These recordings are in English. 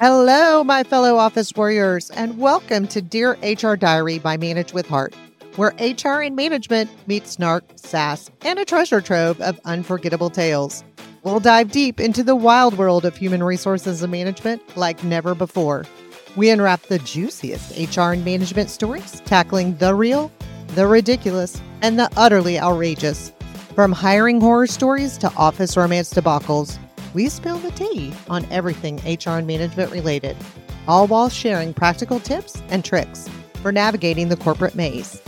Hello, my fellow office warriors, and welcome to Dear HR Diary by Manage with Hart, where HR and management meet snark, sass, and a treasure trove of unforgettable tales. We'll dive deep into the wild world of human resources and management like never before. We unwrap the juiciest HR and management stories, tackling the real, the ridiculous, and the utterly outrageous. From hiring horror stories to office romance debacles, we spill the tea on everything HR and management related, all while sharing practical tips and tricks for navigating the corporate maze.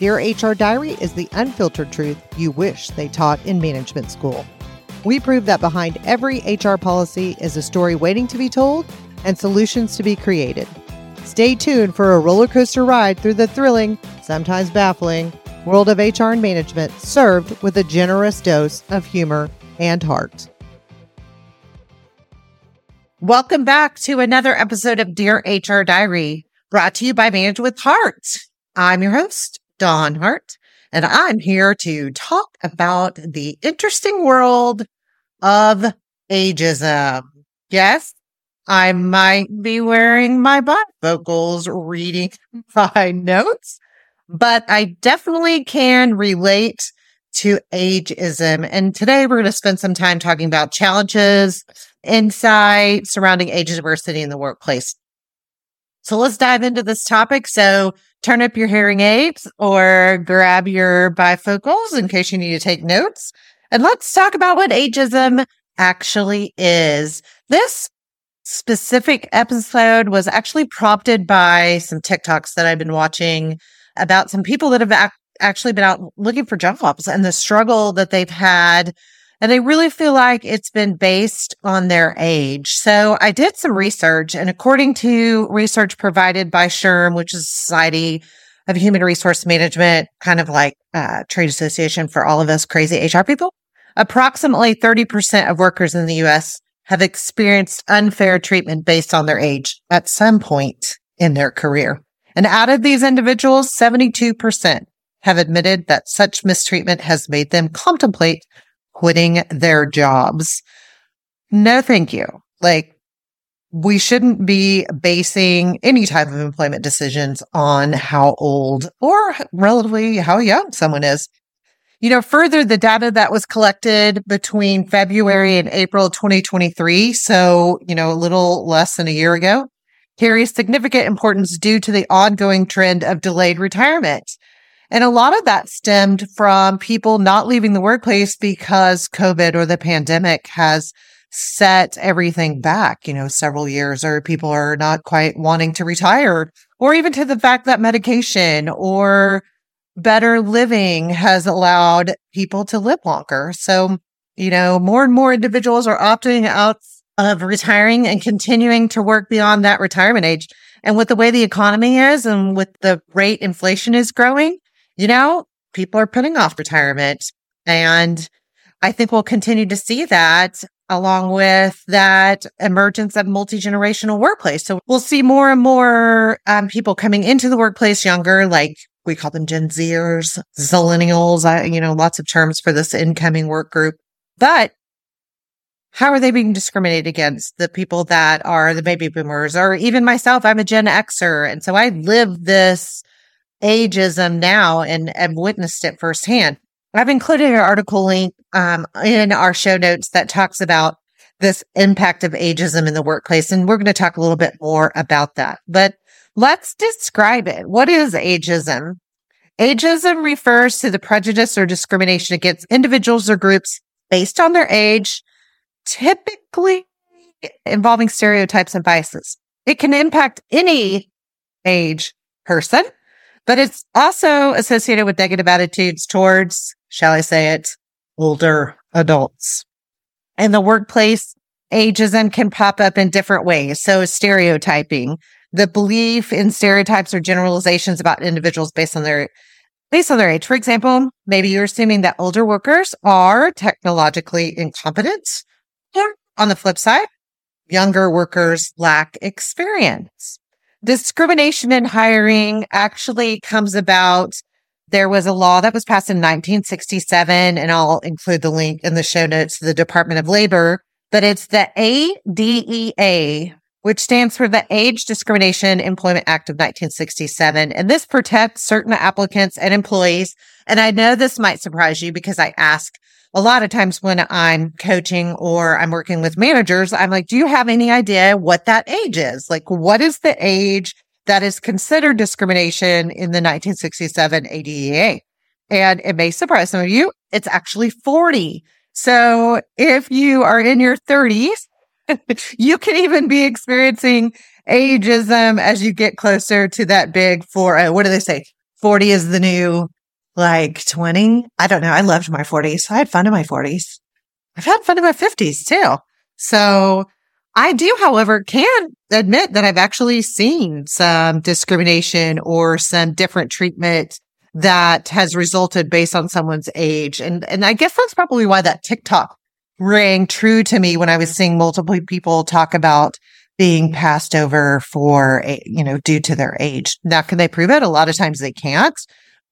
Dear HR Diary is the unfiltered truth you wish they taught in management school. We prove that behind every HR policy is a story waiting to be told and solutions to be created. Stay tuned for a roller coaster ride through the thrilling, sometimes baffling, world of HR and management served with a generous dose of humor and heart. Welcome back to another episode of Dear HR Diary, brought to you by Manage with Hart. I'm your host, Dawn Hart, and I'm here to talk about the interesting world of ageism. Yes, I might be wearing my bifocals reading my notes, but I definitely can relate to ageism. And today we're going to spend some time talking about challenges, insight surrounding age diversity in the workplace. So let's dive into this topic. So turn up your hearing aids or grab your bifocals in case you need to take notes. And let's talk about what ageism actually is. This specific episode was actually prompted by some TikToks that I've been watching about some people that have actually been out looking for jobs and the struggle that they've had and I really feel like it's been based on their age. So I did some research and according to research provided by SHRM, which is Society of Human Resource Management, kind of like a trade association for all of us crazy HR people, approximately 30% of workers in the US have experienced unfair treatment based on their age at some point in their career. And out of these individuals, 72% have admitted that such mistreatment has made them contemplate quitting their jobs. No, thank you. Like we shouldn't be basing any type of employment decisions on how old or relatively how young someone is. You know, further, the data that was collected between February and April 2023, so, you know, a little less than a year ago, carries significant importance due to the ongoing trend of delayed retirement. And a lot of that stemmed from people not leaving the workplace because COVID or the pandemic has set everything back, you know, several years, or people are not quite wanting to retire, or even to the fact that medication or better living has allowed people to live longer. So, you know, more and more individuals are opting out of retiring and continuing to work beyond that retirement age. And with the way the economy is and with the rate inflation is growing, you know, people are putting off retirement. And I think we'll continue to see that along with that emergence of multi-generational workplace. So we'll see more and more um, people coming into the workplace younger, like we call them Gen Zers, Zillennials, you know, lots of terms for this incoming work group. But how are they being discriminated against? The people that are the baby boomers, or even myself, I'm a Gen Xer. And so I live this ageism now and have witnessed it firsthand. I've included an article link um, in our show notes that talks about this impact of ageism in the workplace. And we're going to talk a little bit more about that. But let's describe it. What is ageism? Ageism refers to the prejudice or discrimination against individuals or groups based on their age, typically involving stereotypes and biases. It can impact any age person but it's also associated with negative attitudes towards, shall I say it, older adults. In the workplace, ageism can pop up in different ways. So stereotyping, the belief in stereotypes or generalizations about individuals based on their based on their age. For example, maybe you're assuming that older workers are technologically incompetent. Or on the flip side, younger workers lack experience. Discrimination in hiring actually comes about. There was a law that was passed in 1967, and I'll include the link in the show notes to the Department of Labor, but it's the ADEA which stands for the Age Discrimination Employment Act of 1967. And this protects certain applicants and employees. And I know this might surprise you because I ask a lot of times when I'm coaching or I'm working with managers, I'm like, do you have any idea what that age is? Like, what is the age that is considered discrimination in the 1967 ADEA? And it may surprise some of you. It's actually 40. So if you are in your 30s, you can even be experiencing ageism as you get closer to that big four. Uh, what do they say? 40 is the new like 20. I don't know. I loved my 40s. I had fun in my 40s. I've had fun in my 50s too. So I do, however, can admit that I've actually seen some discrimination or some different treatment that has resulted based on someone's age. And, and I guess that's probably why that TikTok rang true to me when I was seeing multiple people talk about being passed over for, you know, due to their age. Now, can they prove it? A lot of times they can't,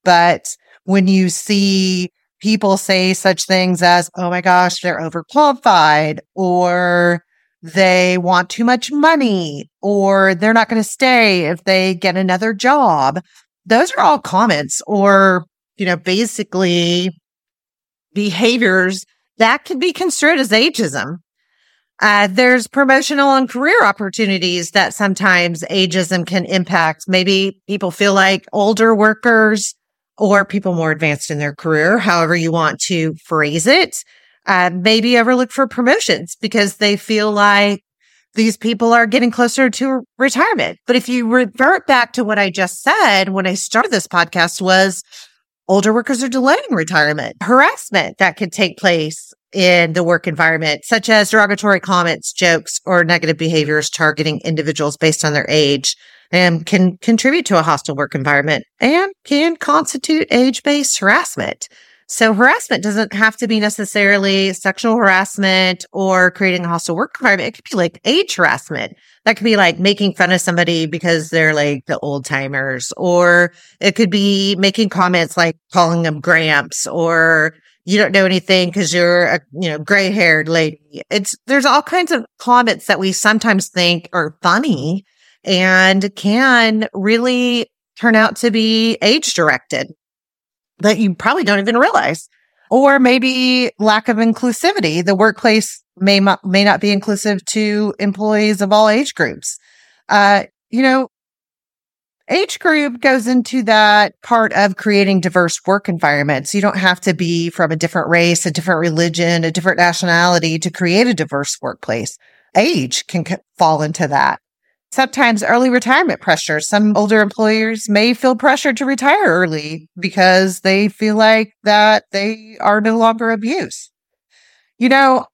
but when you see people say such things as, oh my gosh, they're overqualified or they want too much money or they're not going to stay if they get another job. Those are all comments or, you know, basically behaviors that can be construed as ageism. Uh, there's promotional and career opportunities that sometimes ageism can impact. Maybe people feel like older workers or people more advanced in their career, however you want to phrase it, uh, maybe overlook for promotions because they feel like these people are getting closer to retirement. But if you revert back to what I just said when I started this podcast was older workers are delaying retirement, harassment that could take place in the work environment, such as derogatory comments, jokes, or negative behaviors targeting individuals based on their age and can contribute to a hostile work environment and can constitute age based harassment. So harassment doesn't have to be necessarily sexual harassment or creating a hostile work environment. It could be like age harassment. That could be like making fun of somebody because they're like the old timers, or it could be making comments like calling them gramps or you don't know anything because you're a you know gray haired lady. It's there's all kinds of comments that we sometimes think are funny and can really turn out to be age directed that you probably don't even realize. Or maybe lack of inclusivity. The workplace may, may not be inclusive to employees of all age groups. Uh, you know, age group goes into that part of creating diverse work environments. You don't have to be from a different race, a different religion, a different nationality to create a diverse workplace. Age can fall into that. Sometimes early retirement pressure. Some older employers may feel pressure to retire early because they feel like that they are no longer abuse. You know,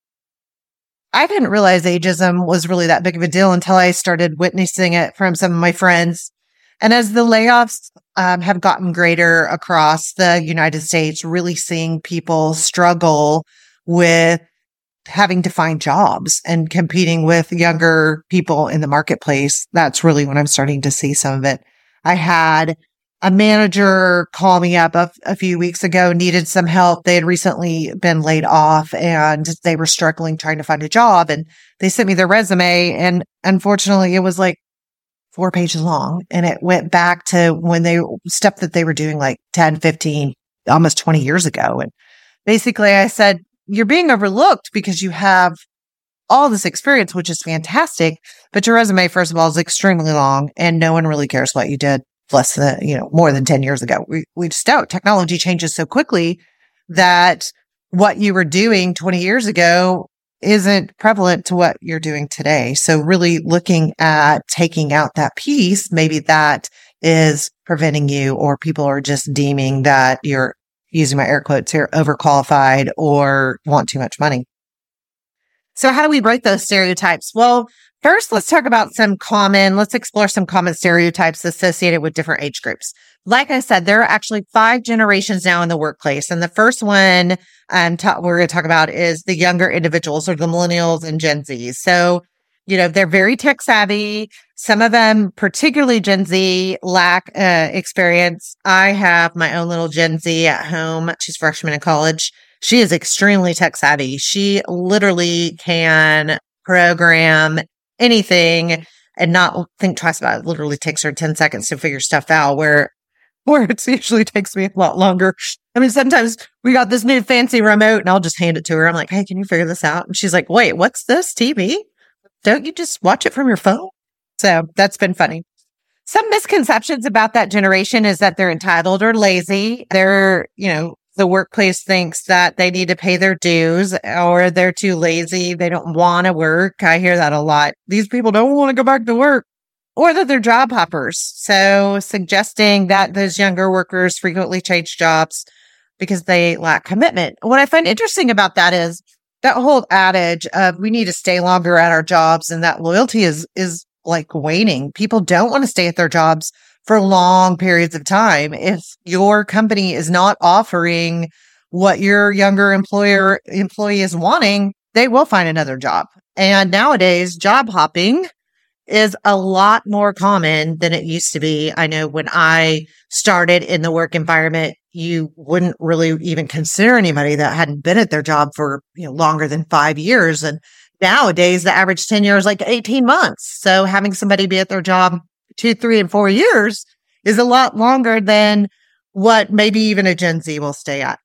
I didn't realize ageism was really that big of a deal until I started witnessing it from some of my friends. And as the layoffs um, have gotten greater across the United States, really seeing people struggle with having to find jobs and competing with younger people in the marketplace. That's really when I'm starting to see some of it. I had a manager call me up a, a, few weeks ago, needed some help. They had recently been laid off and they were struggling trying to find a job and they sent me their resume. And unfortunately, it was like four pages long and it went back to when they stuff that they were doing like 10, 15, almost 20 years ago. And basically I said, you're being overlooked because you have all this experience, which is fantastic. But your resume, first of all, is extremely long and no one really cares what you did less than, you know, more than 10 years ago. We, we just don't. Technology changes so quickly that what you were doing 20 years ago isn't prevalent to what you're doing today. So really looking at taking out that piece, maybe that is preventing you or people are just deeming that you're using my air quotes here, overqualified or want too much money. So how do we break those stereotypes? Well, first, let's talk about some common, let's explore some common stereotypes associated with different age groups. Like I said, there are actually five generations now in the workplace. And the first one um, ta- we're going to talk about is the younger individuals or the millennials and Gen Zs. So you know, they're very tech savvy. Some of them, particularly Gen Z, lack uh, experience. I have my own little Gen Z at home. She's freshman in college. She is extremely tech savvy. She literally can program anything and not think twice about it. it literally takes her 10 seconds to figure stuff out where where it usually takes me a lot longer. I mean, sometimes we got this new fancy remote and I'll just hand it to her. I'm like, Hey, can you figure this out? And she's like, wait, what's this TV? Don't you just watch it from your phone? So that's been funny. Some misconceptions about that generation is that they're entitled or lazy. They're, you know, the workplace thinks that they need to pay their dues or they're too lazy. They don't want to work. I hear that a lot. These people don't want to go back to work or that they're job hoppers. So suggesting that those younger workers frequently change jobs because they lack commitment. What I find interesting about that is that whole adage of we need to stay longer at our jobs and that loyalty is, is like waning. People don't want to stay at their jobs for long periods of time. If your company is not offering what your younger employer employee is wanting, they will find another job. And nowadays, job hopping is a lot more common than it used to be. I know when I started in the work environment, you wouldn't really even consider anybody that hadn't been at their job for you know longer than five years. And nowadays, the average tenure is like 18 months. So having somebody be at their job two, three, and four years is a lot longer than what maybe even a Gen Z will stay at.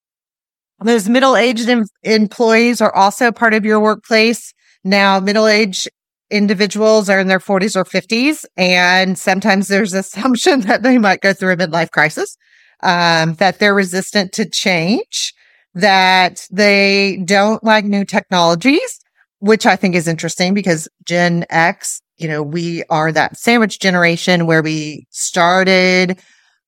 Those middle aged em- employees are also part of your workplace. Now, middle aged individuals are in their 40s or 50s, and sometimes there's assumption that they might go through a midlife crisis, um, that they're resistant to change, that they don't like new technologies, which I think is interesting because Gen X you know, we are that sandwich generation where we started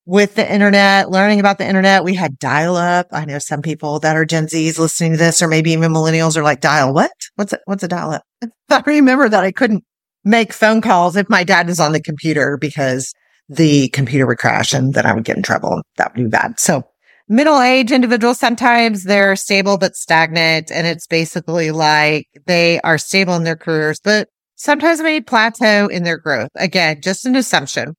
with the internet, learning about the internet. We had dial up. I know some people that are Gen Zs listening to this, or maybe even millennials are like, dial what? What's it? What's a dial up? I remember that I couldn't make phone calls if my dad was on the computer because the computer would crash and then I would get in trouble. That would be bad. So middle age individuals, sometimes they're stable but stagnant. And it's basically like they are stable in their careers, but sometimes may plateau in their growth. Again, just an assumption.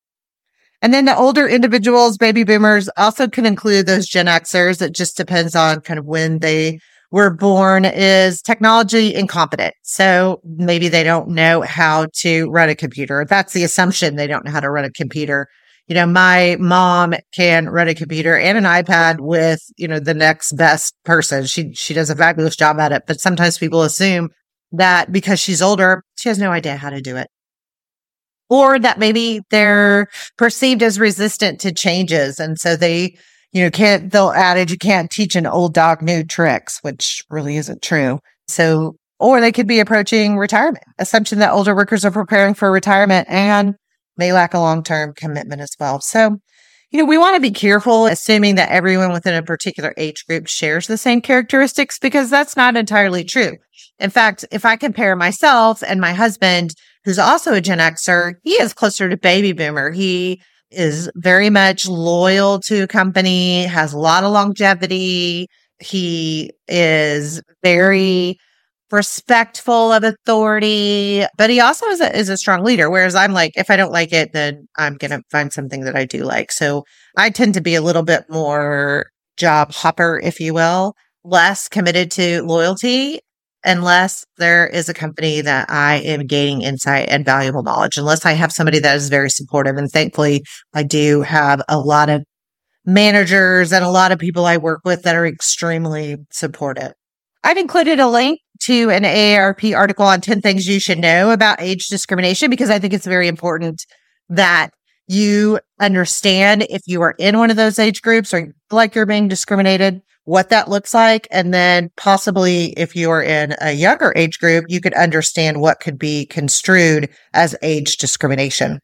And then the older individuals, baby boomers, also can include those Gen Xers. It just depends on kind of when they were born is technology incompetent. So maybe they don't know how to run a computer. That's the assumption. They don't know how to run a computer. You know, my mom can run a computer and an iPad with, you know, the next best person. She, she does a fabulous job at it. But sometimes people assume that because she's older, she has no idea how to do it. Or that maybe they're perceived as resistant to changes. And so they, you know, can't, they'll added, you can't teach an old dog new tricks, which really isn't true. So, or they could be approaching retirement, assumption that older workers are preparing for retirement and may lack a long term commitment as well. So, you know, we want to be careful assuming that everyone within a particular age group shares the same characteristics because that's not entirely true. In fact, if I compare myself and my husband, who's also a Gen Xer, he is closer to baby boomer. He is very much loyal to a company, has a lot of longevity. He is very respectful of authority, but he also is a, is a strong leader. Whereas I'm like, if I don't like it, then I'm going to find something that I do like. So I tend to be a little bit more job hopper, if you will, less committed to loyalty unless there is a company that I am gaining insight and valuable knowledge, unless I have somebody that is very supportive. And thankfully, I do have a lot of managers and a lot of people I work with that are extremely supportive. I've included a link to an AARP article on 10 things you should know about age discrimination because I think it's very important that you understand if you are in one of those age groups or like you're being discriminated, what that looks like. And then possibly if you are in a younger age group, you could understand what could be construed as age discrimination.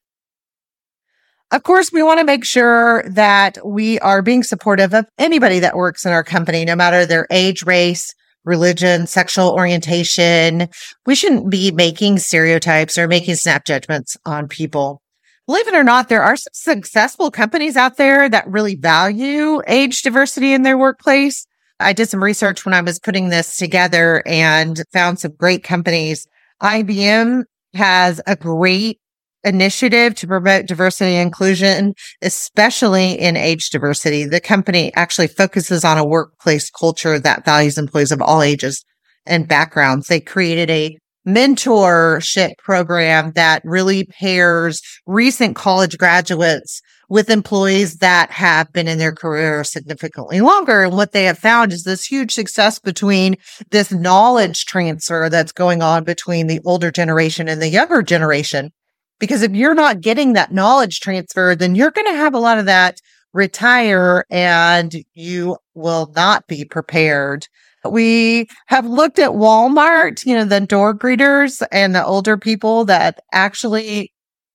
Of course, we want to make sure that we are being supportive of anybody that works in our company, no matter their age, race, religion, sexual orientation. We shouldn't be making stereotypes or making snap judgments on people. Believe it or not, there are some successful companies out there that really value age diversity in their workplace. I did some research when I was putting this together and found some great companies. IBM has a great initiative to promote diversity and inclusion, especially in age diversity. The company actually focuses on a workplace culture that values employees of all ages and backgrounds. They created a mentorship program that really pairs recent college graduates with employees that have been in their career significantly longer. And what they have found is this huge success between this knowledge transfer that's going on between the older generation and the younger generation. Because if you're not getting that knowledge transfer, then you're going to have a lot of that retire and you will not be prepared. We have looked at Walmart, you know, the door greeters and the older people that actually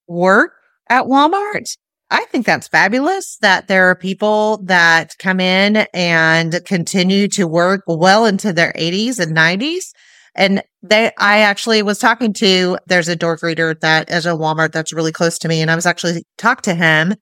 work at Walmart. I think that's fabulous that there are people that come in and continue to work well into their 80s and 90s. And they, I actually was talking to, there's a door greeter that is a Walmart that's really close to me. And I was actually talked to him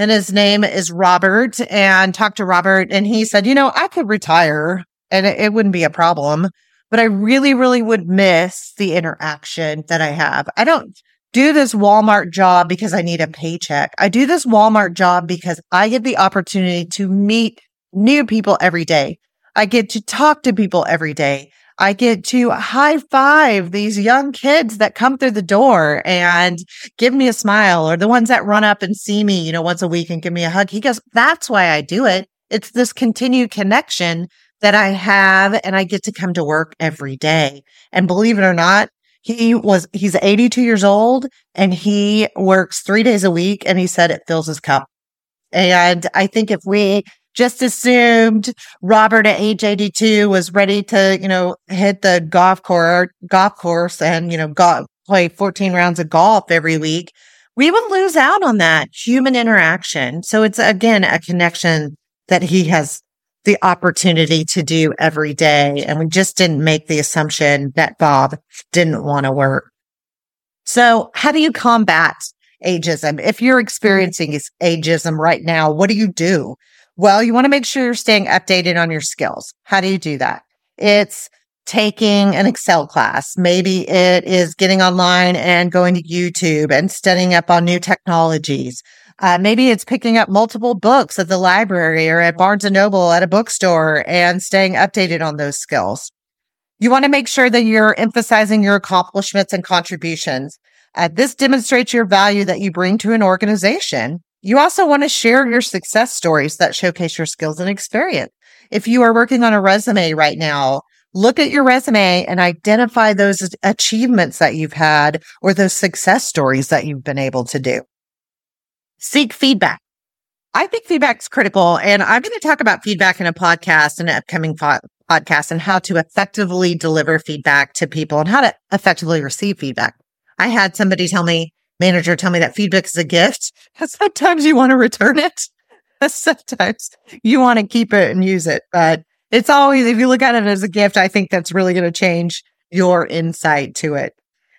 and his name is Robert and talked to Robert. And he said, you know, I could retire and it, it wouldn't be a problem, but I really, really would miss the interaction that I have. I don't, do this Walmart job because I need a paycheck. I do this Walmart job because I get the opportunity to meet new people every day. I get to talk to people every day. I get to high five these young kids that come through the door and give me a smile or the ones that run up and see me, you know, once a week and give me a hug. He goes, that's why I do it. It's this continued connection that I have and I get to come to work every day. And believe it or not, he was, he's 82 years old and he works three days a week. And he said it fills his cup. And I think if we just assumed Robert at age 82 was ready to, you know, hit the golf course, golf course and, you know, go, play 14 rounds of golf every week, we would lose out on that human interaction. So it's again a connection that he has the opportunity to do every day. And we just didn't make the assumption that Bob didn't want to work. So how do you combat ageism? If you're experiencing ageism right now, what do you do? Well, you want to make sure you're staying updated on your skills. How do you do that? It's taking an Excel class. Maybe it is getting online and going to YouTube and studying up on new technologies. Uh, maybe it's picking up multiple books at the library or at Barnes and Noble at a bookstore and staying updated on those skills. You want to make sure that you're emphasizing your accomplishments and contributions. Uh, this demonstrates your value that you bring to an organization. You also want to share your success stories that showcase your skills and experience. If you are working on a resume right now, look at your resume and identify those achievements that you've had or those success stories that you've been able to do. Seek feedback. I think feedback is critical. And I'm going to talk about feedback in a podcast an upcoming po- podcast and how to effectively deliver feedback to people and how to effectively receive feedback. I had somebody tell me, manager tell me that feedback is a gift. Sometimes you want to return it. Sometimes you want to keep it and use it, but it's always, if you look at it as a gift, I think that's really going to change your insight to it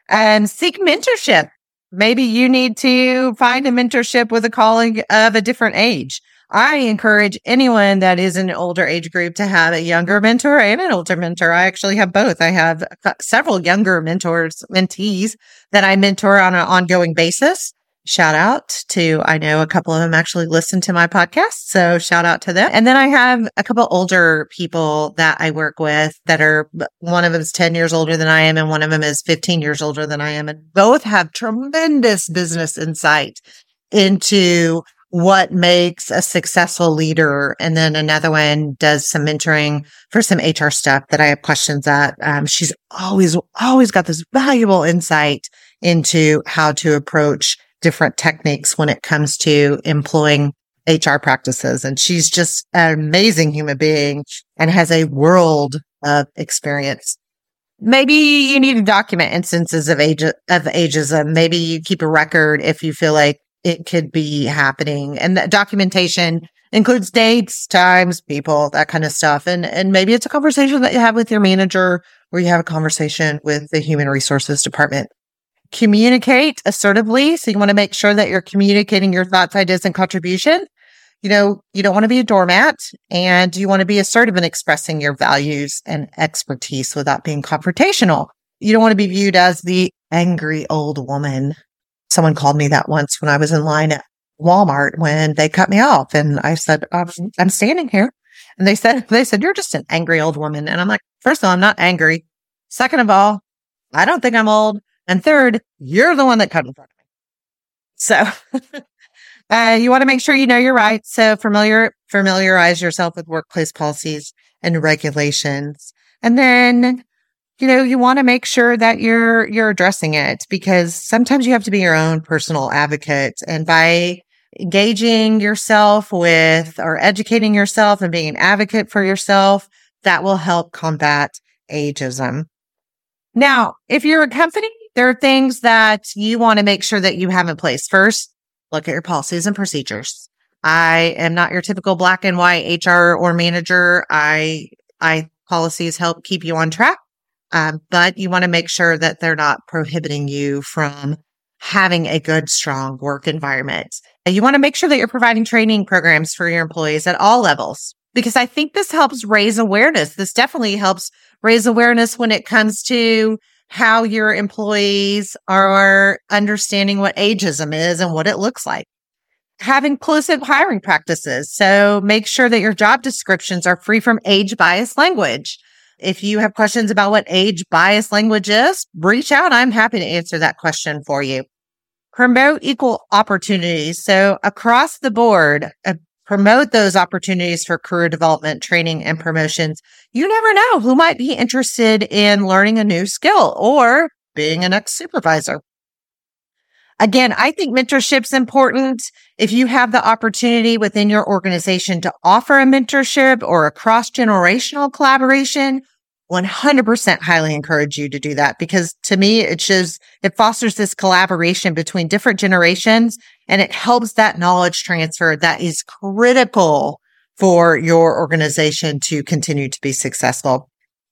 and seek mentorship. Maybe you need to find a mentorship with a colleague of a different age. I encourage anyone that is in an older age group to have a younger mentor and an older mentor. I actually have both. I have uh, several younger mentors, mentees that I mentor on an ongoing basis shout out to, I know a couple of them actually listen to my podcast. So shout out to them. And then I have a couple older people that I work with that are one of them is 10 years older than I am and one of them is 15 years older than I am. And both have tremendous business insight into what makes a successful leader. And then another one does some mentoring for some HR stuff that I have questions at. Um, she's always, always got this valuable insight into how to approach different techniques when it comes to employing HR practices. And she's just an amazing human being and has a world of experience. Maybe you need to document instances of age of ageism. Maybe you keep a record if you feel like it could be happening. And that documentation includes dates, times, people, that kind of stuff. And and maybe it's a conversation that you have with your manager or you have a conversation with the human resources department communicate assertively. So you want to make sure that you're communicating your thoughts, ideas, and contribution. You know, you don't want to be a doormat and you want to be assertive in expressing your values and expertise without being confrontational. You don't want to be viewed as the angry old woman. Someone called me that once when I was in line at Walmart when they cut me off and I said, um, I'm standing here. And they said, they said, you're just an angry old woman. And I'm like, first of all, I'm not angry. Second of all, I don't think I'm old. And third, you're the one that cut in front of me. So uh, you want to make sure you know your rights. So familiar, familiarize yourself with workplace policies and regulations. And then, you know, you want to make sure that you're, you're addressing it because sometimes you have to be your own personal advocate. And by engaging yourself with or educating yourself and being an advocate for yourself, that will help combat ageism. Now, if you're a company, there are things that you want to make sure that you have in place. First, look at your policies and procedures. I am not your typical black and white HR or manager. I, I policies help keep you on track. Um, but you want to make sure that they're not prohibiting you from having a good, strong work environment. And you want to make sure that you're providing training programs for your employees at all levels, because I think this helps raise awareness. This definitely helps raise awareness when it comes to how your employees are understanding what ageism is and what it looks like. Have inclusive hiring practices. So make sure that your job descriptions are free from age biased language. If you have questions about what age biased language is, reach out. I'm happy to answer that question for you. Promote equal opportunities. So across the board, uh, promote those opportunities for career development, training and promotions. You never know who might be interested in learning a new skill or being an ex supervisor. Again, I think mentorship's important. If you have the opportunity within your organization to offer a mentorship or a cross generational collaboration, 100% highly encourage you to do that because to me, it shows, it fosters this collaboration between different generations and it helps that knowledge transfer that is critical for your organization to continue to be successful.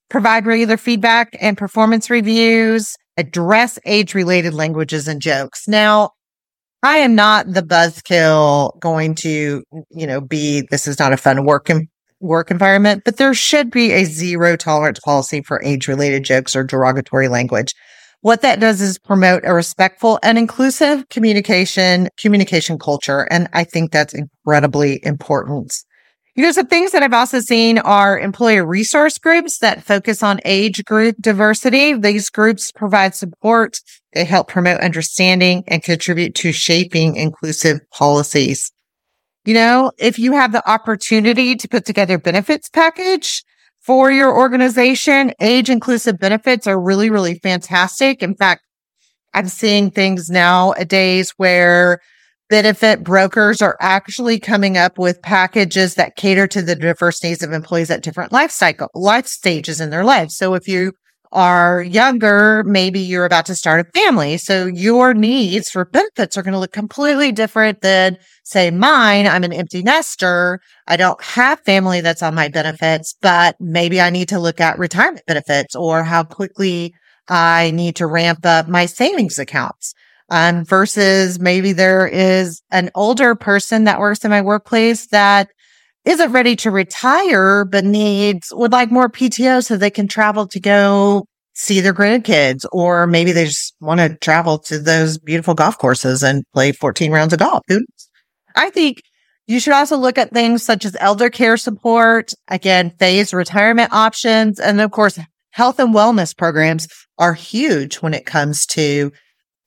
Provide regular feedback and performance reviews, address age related languages and jokes. Now, I am not the buzzkill going to, you know, be, this is not a fun work work environment, but there should be a zero tolerance policy for age related jokes or derogatory language. What that does is promote a respectful and inclusive communication, communication culture. And I think that's incredibly important. You know, some things that I've also seen are employer resource groups that focus on age group diversity. These groups provide support. They help promote understanding and contribute to shaping inclusive policies. You know, if you have the opportunity to put together benefits package for your organization, age inclusive benefits are really, really fantastic. In fact, I'm seeing things nowadays where benefit brokers are actually coming up with packages that cater to the diverse needs of employees at different life cycle, life stages in their lives. So if you are younger, maybe you're about to start a family. So your needs for benefits are going to look completely different than say mine. I'm an empty nester. I don't have family that's on my benefits, but maybe I need to look at retirement benefits or how quickly I need to ramp up my savings accounts. Um, versus maybe there is an older person that works in my workplace that isn't ready to retire, but needs, would like more PTO so they can travel to go see their grandkids, or maybe they just want to travel to those beautiful golf courses and play 14 rounds of golf. I think you should also look at things such as elder care support, again, phased retirement options, and of course, health and wellness programs are huge when it comes to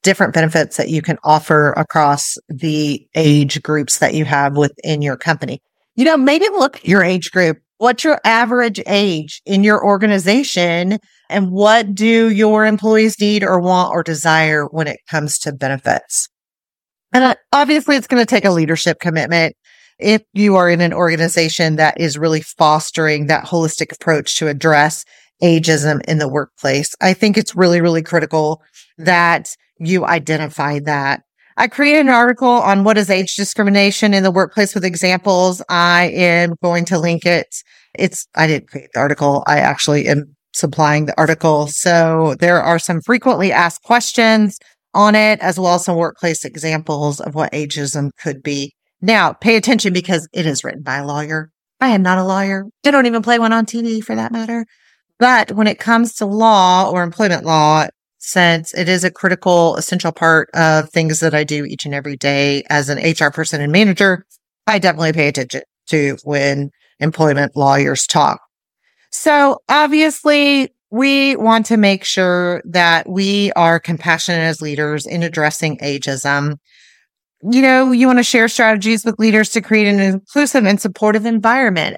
different benefits that you can offer across the age groups that you have within your company you know, maybe look at your age group. What's your average age in your organization? And what do your employees need or want or desire when it comes to benefits? And uh, obviously it's going to take a leadership commitment. If you are in an organization that is really fostering that holistic approach to address ageism in the workplace, I think it's really, really critical that you identify that I created an article on what is age discrimination in the workplace with examples. I am going to link it. It's, I didn't create the article. I actually am supplying the article. So there are some frequently asked questions on it, as well as some workplace examples of what ageism could be. Now pay attention because it is written by a lawyer. I am not a lawyer. I don't even play one on TV for that matter. But when it comes to law or employment law, since it is a critical, essential part of things that I do each and every day as an HR person and manager. I definitely pay attention to when employment lawyers talk. So obviously we want to make sure that we are compassionate as leaders in addressing ageism. You know, you want to share strategies with leaders to create an inclusive and supportive environment.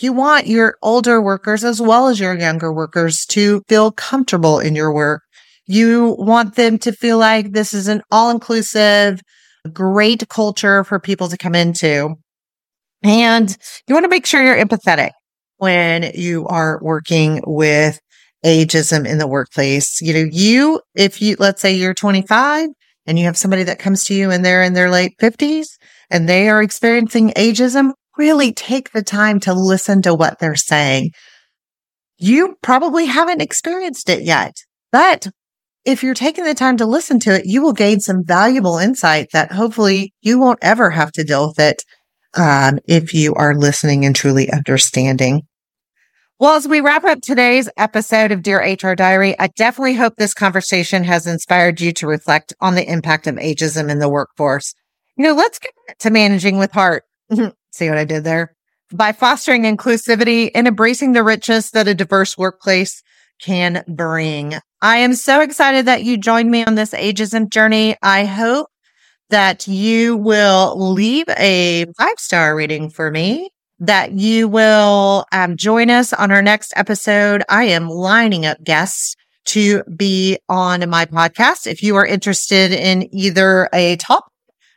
You want your older workers as well as your younger workers to feel comfortable in your work. You want them to feel like this is an all inclusive, great culture for people to come into. And you want to make sure you're empathetic when you are working with ageism in the workplace. You know, you, if you, let's say you're 25 and you have somebody that comes to you and they're in their late 50s and they are experiencing ageism, really take the time to listen to what they're saying. You probably haven't experienced it yet, but if you're taking the time to listen to it, you will gain some valuable insight that hopefully you won't ever have to deal with it um, if you are listening and truly understanding. Well, as we wrap up today's episode of Dear HR Diary, I definitely hope this conversation has inspired you to reflect on the impact of ageism in the workforce. You know, let's get to managing with heart. See what I did there? By fostering inclusivity and embracing the richness that a diverse workplace can bring. I am so excited that you joined me on this ageism journey. I hope that you will leave a five star rating for me, that you will um, join us on our next episode. I am lining up guests to be on my podcast. If you are interested in either a topic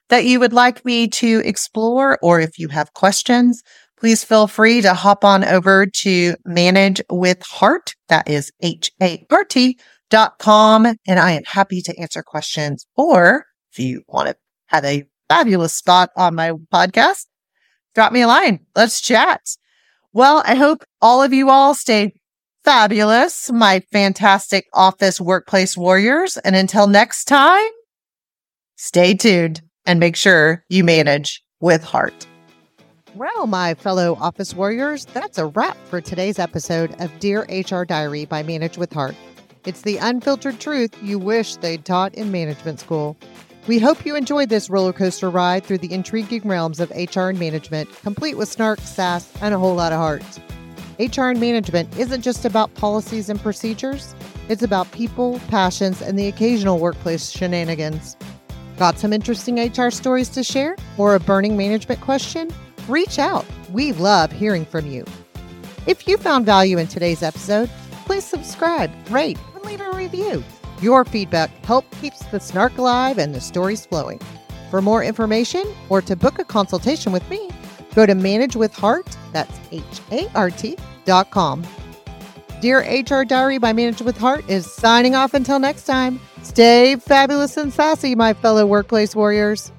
that you would like me to explore, or if you have questions, please feel free to hop on over to manage with hart. That is H A R T dot com. And I am happy to answer questions. Or if you want to have a fabulous spot on my podcast, drop me a line. Let's chat. Well, I hope all of you all stay fabulous, my fantastic office workplace warriors. And until next time, stay tuned and make sure you manage with heart. Well, my fellow office warriors, that's a wrap for today's episode of Dear HR Diary by Manage with Hart. It's the unfiltered truth you wish they'd taught in management school. We hope you enjoyed this roller coaster ride through the intriguing realms of HR and management, complete with snark, sass, and a whole lot of heart. HR and management isn't just about policies and procedures, it's about people, passions, and the occasional workplace shenanigans. Got some interesting HR stories to share or a burning management question? Reach out. We love hearing from you. If you found value in today's episode, please subscribe, rate, and leave a review. Your feedback helps keeps the snark alive and the stories flowing. For more information or to book a consultation with me, go to Manage with Hart, that's H-A-R-T dot com. Dear HR Diary by Manage with Hart is signing off until next time. Stay fabulous and sassy, my fellow workplace warriors.